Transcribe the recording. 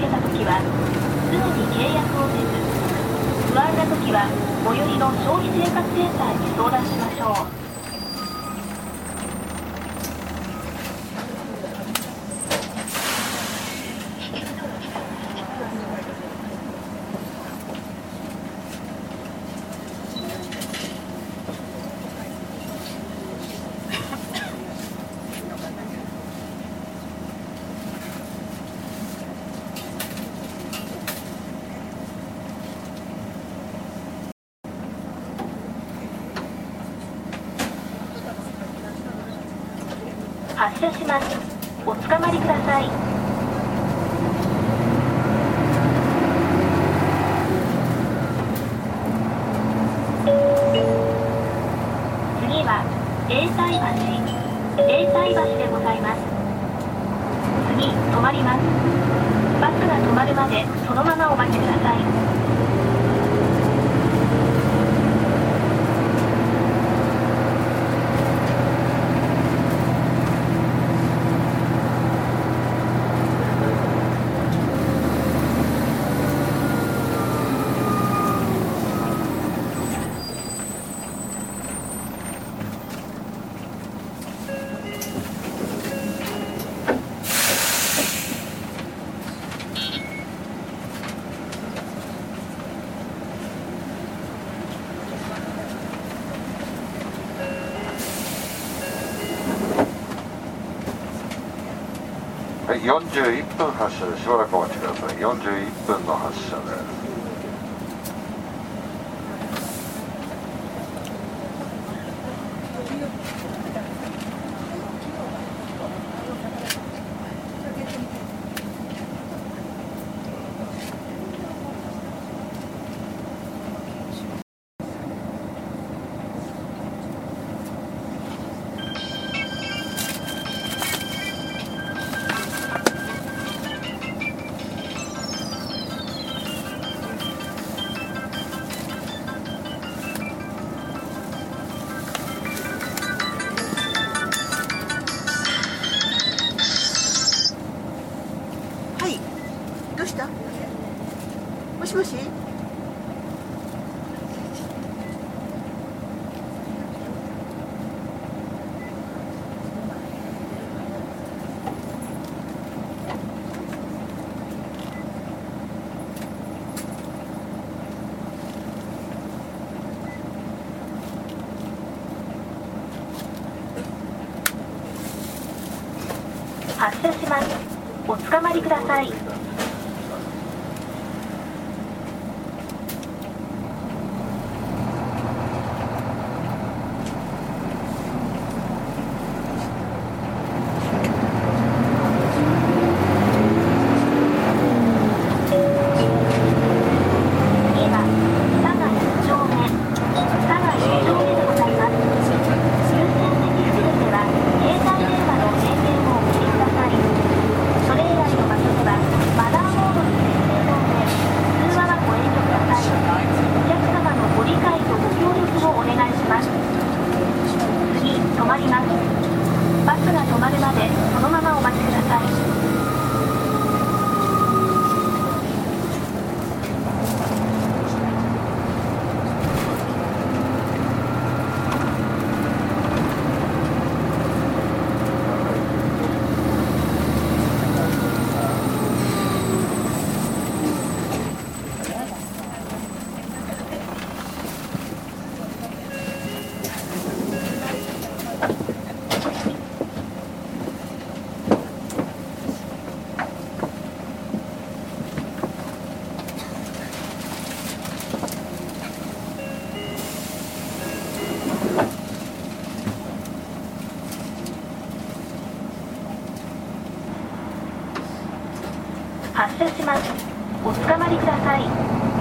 けた時はすぐに契約をせず不安な時は最寄りの消費生活センターに相談しましょう。発車します。おつかまりください。次は永代橋永代橋でございます。次止まります。バスが止まるまでそのままお待ちください。はい、41分発車でしばらくお待ちください。41分の発車です。しもし？発車します。おつかまりください今佐賀1丁目佐賀1丁目でございます優先席すべては携帯電話の電源をお切りくださいそれ以外の場所ではマナーモードに設定の上通話はご遠慮くださいお客様のご理解とご協力をお願いします次止まりますバスが止まるまでそのままお待ちください発車します。おつかまりください。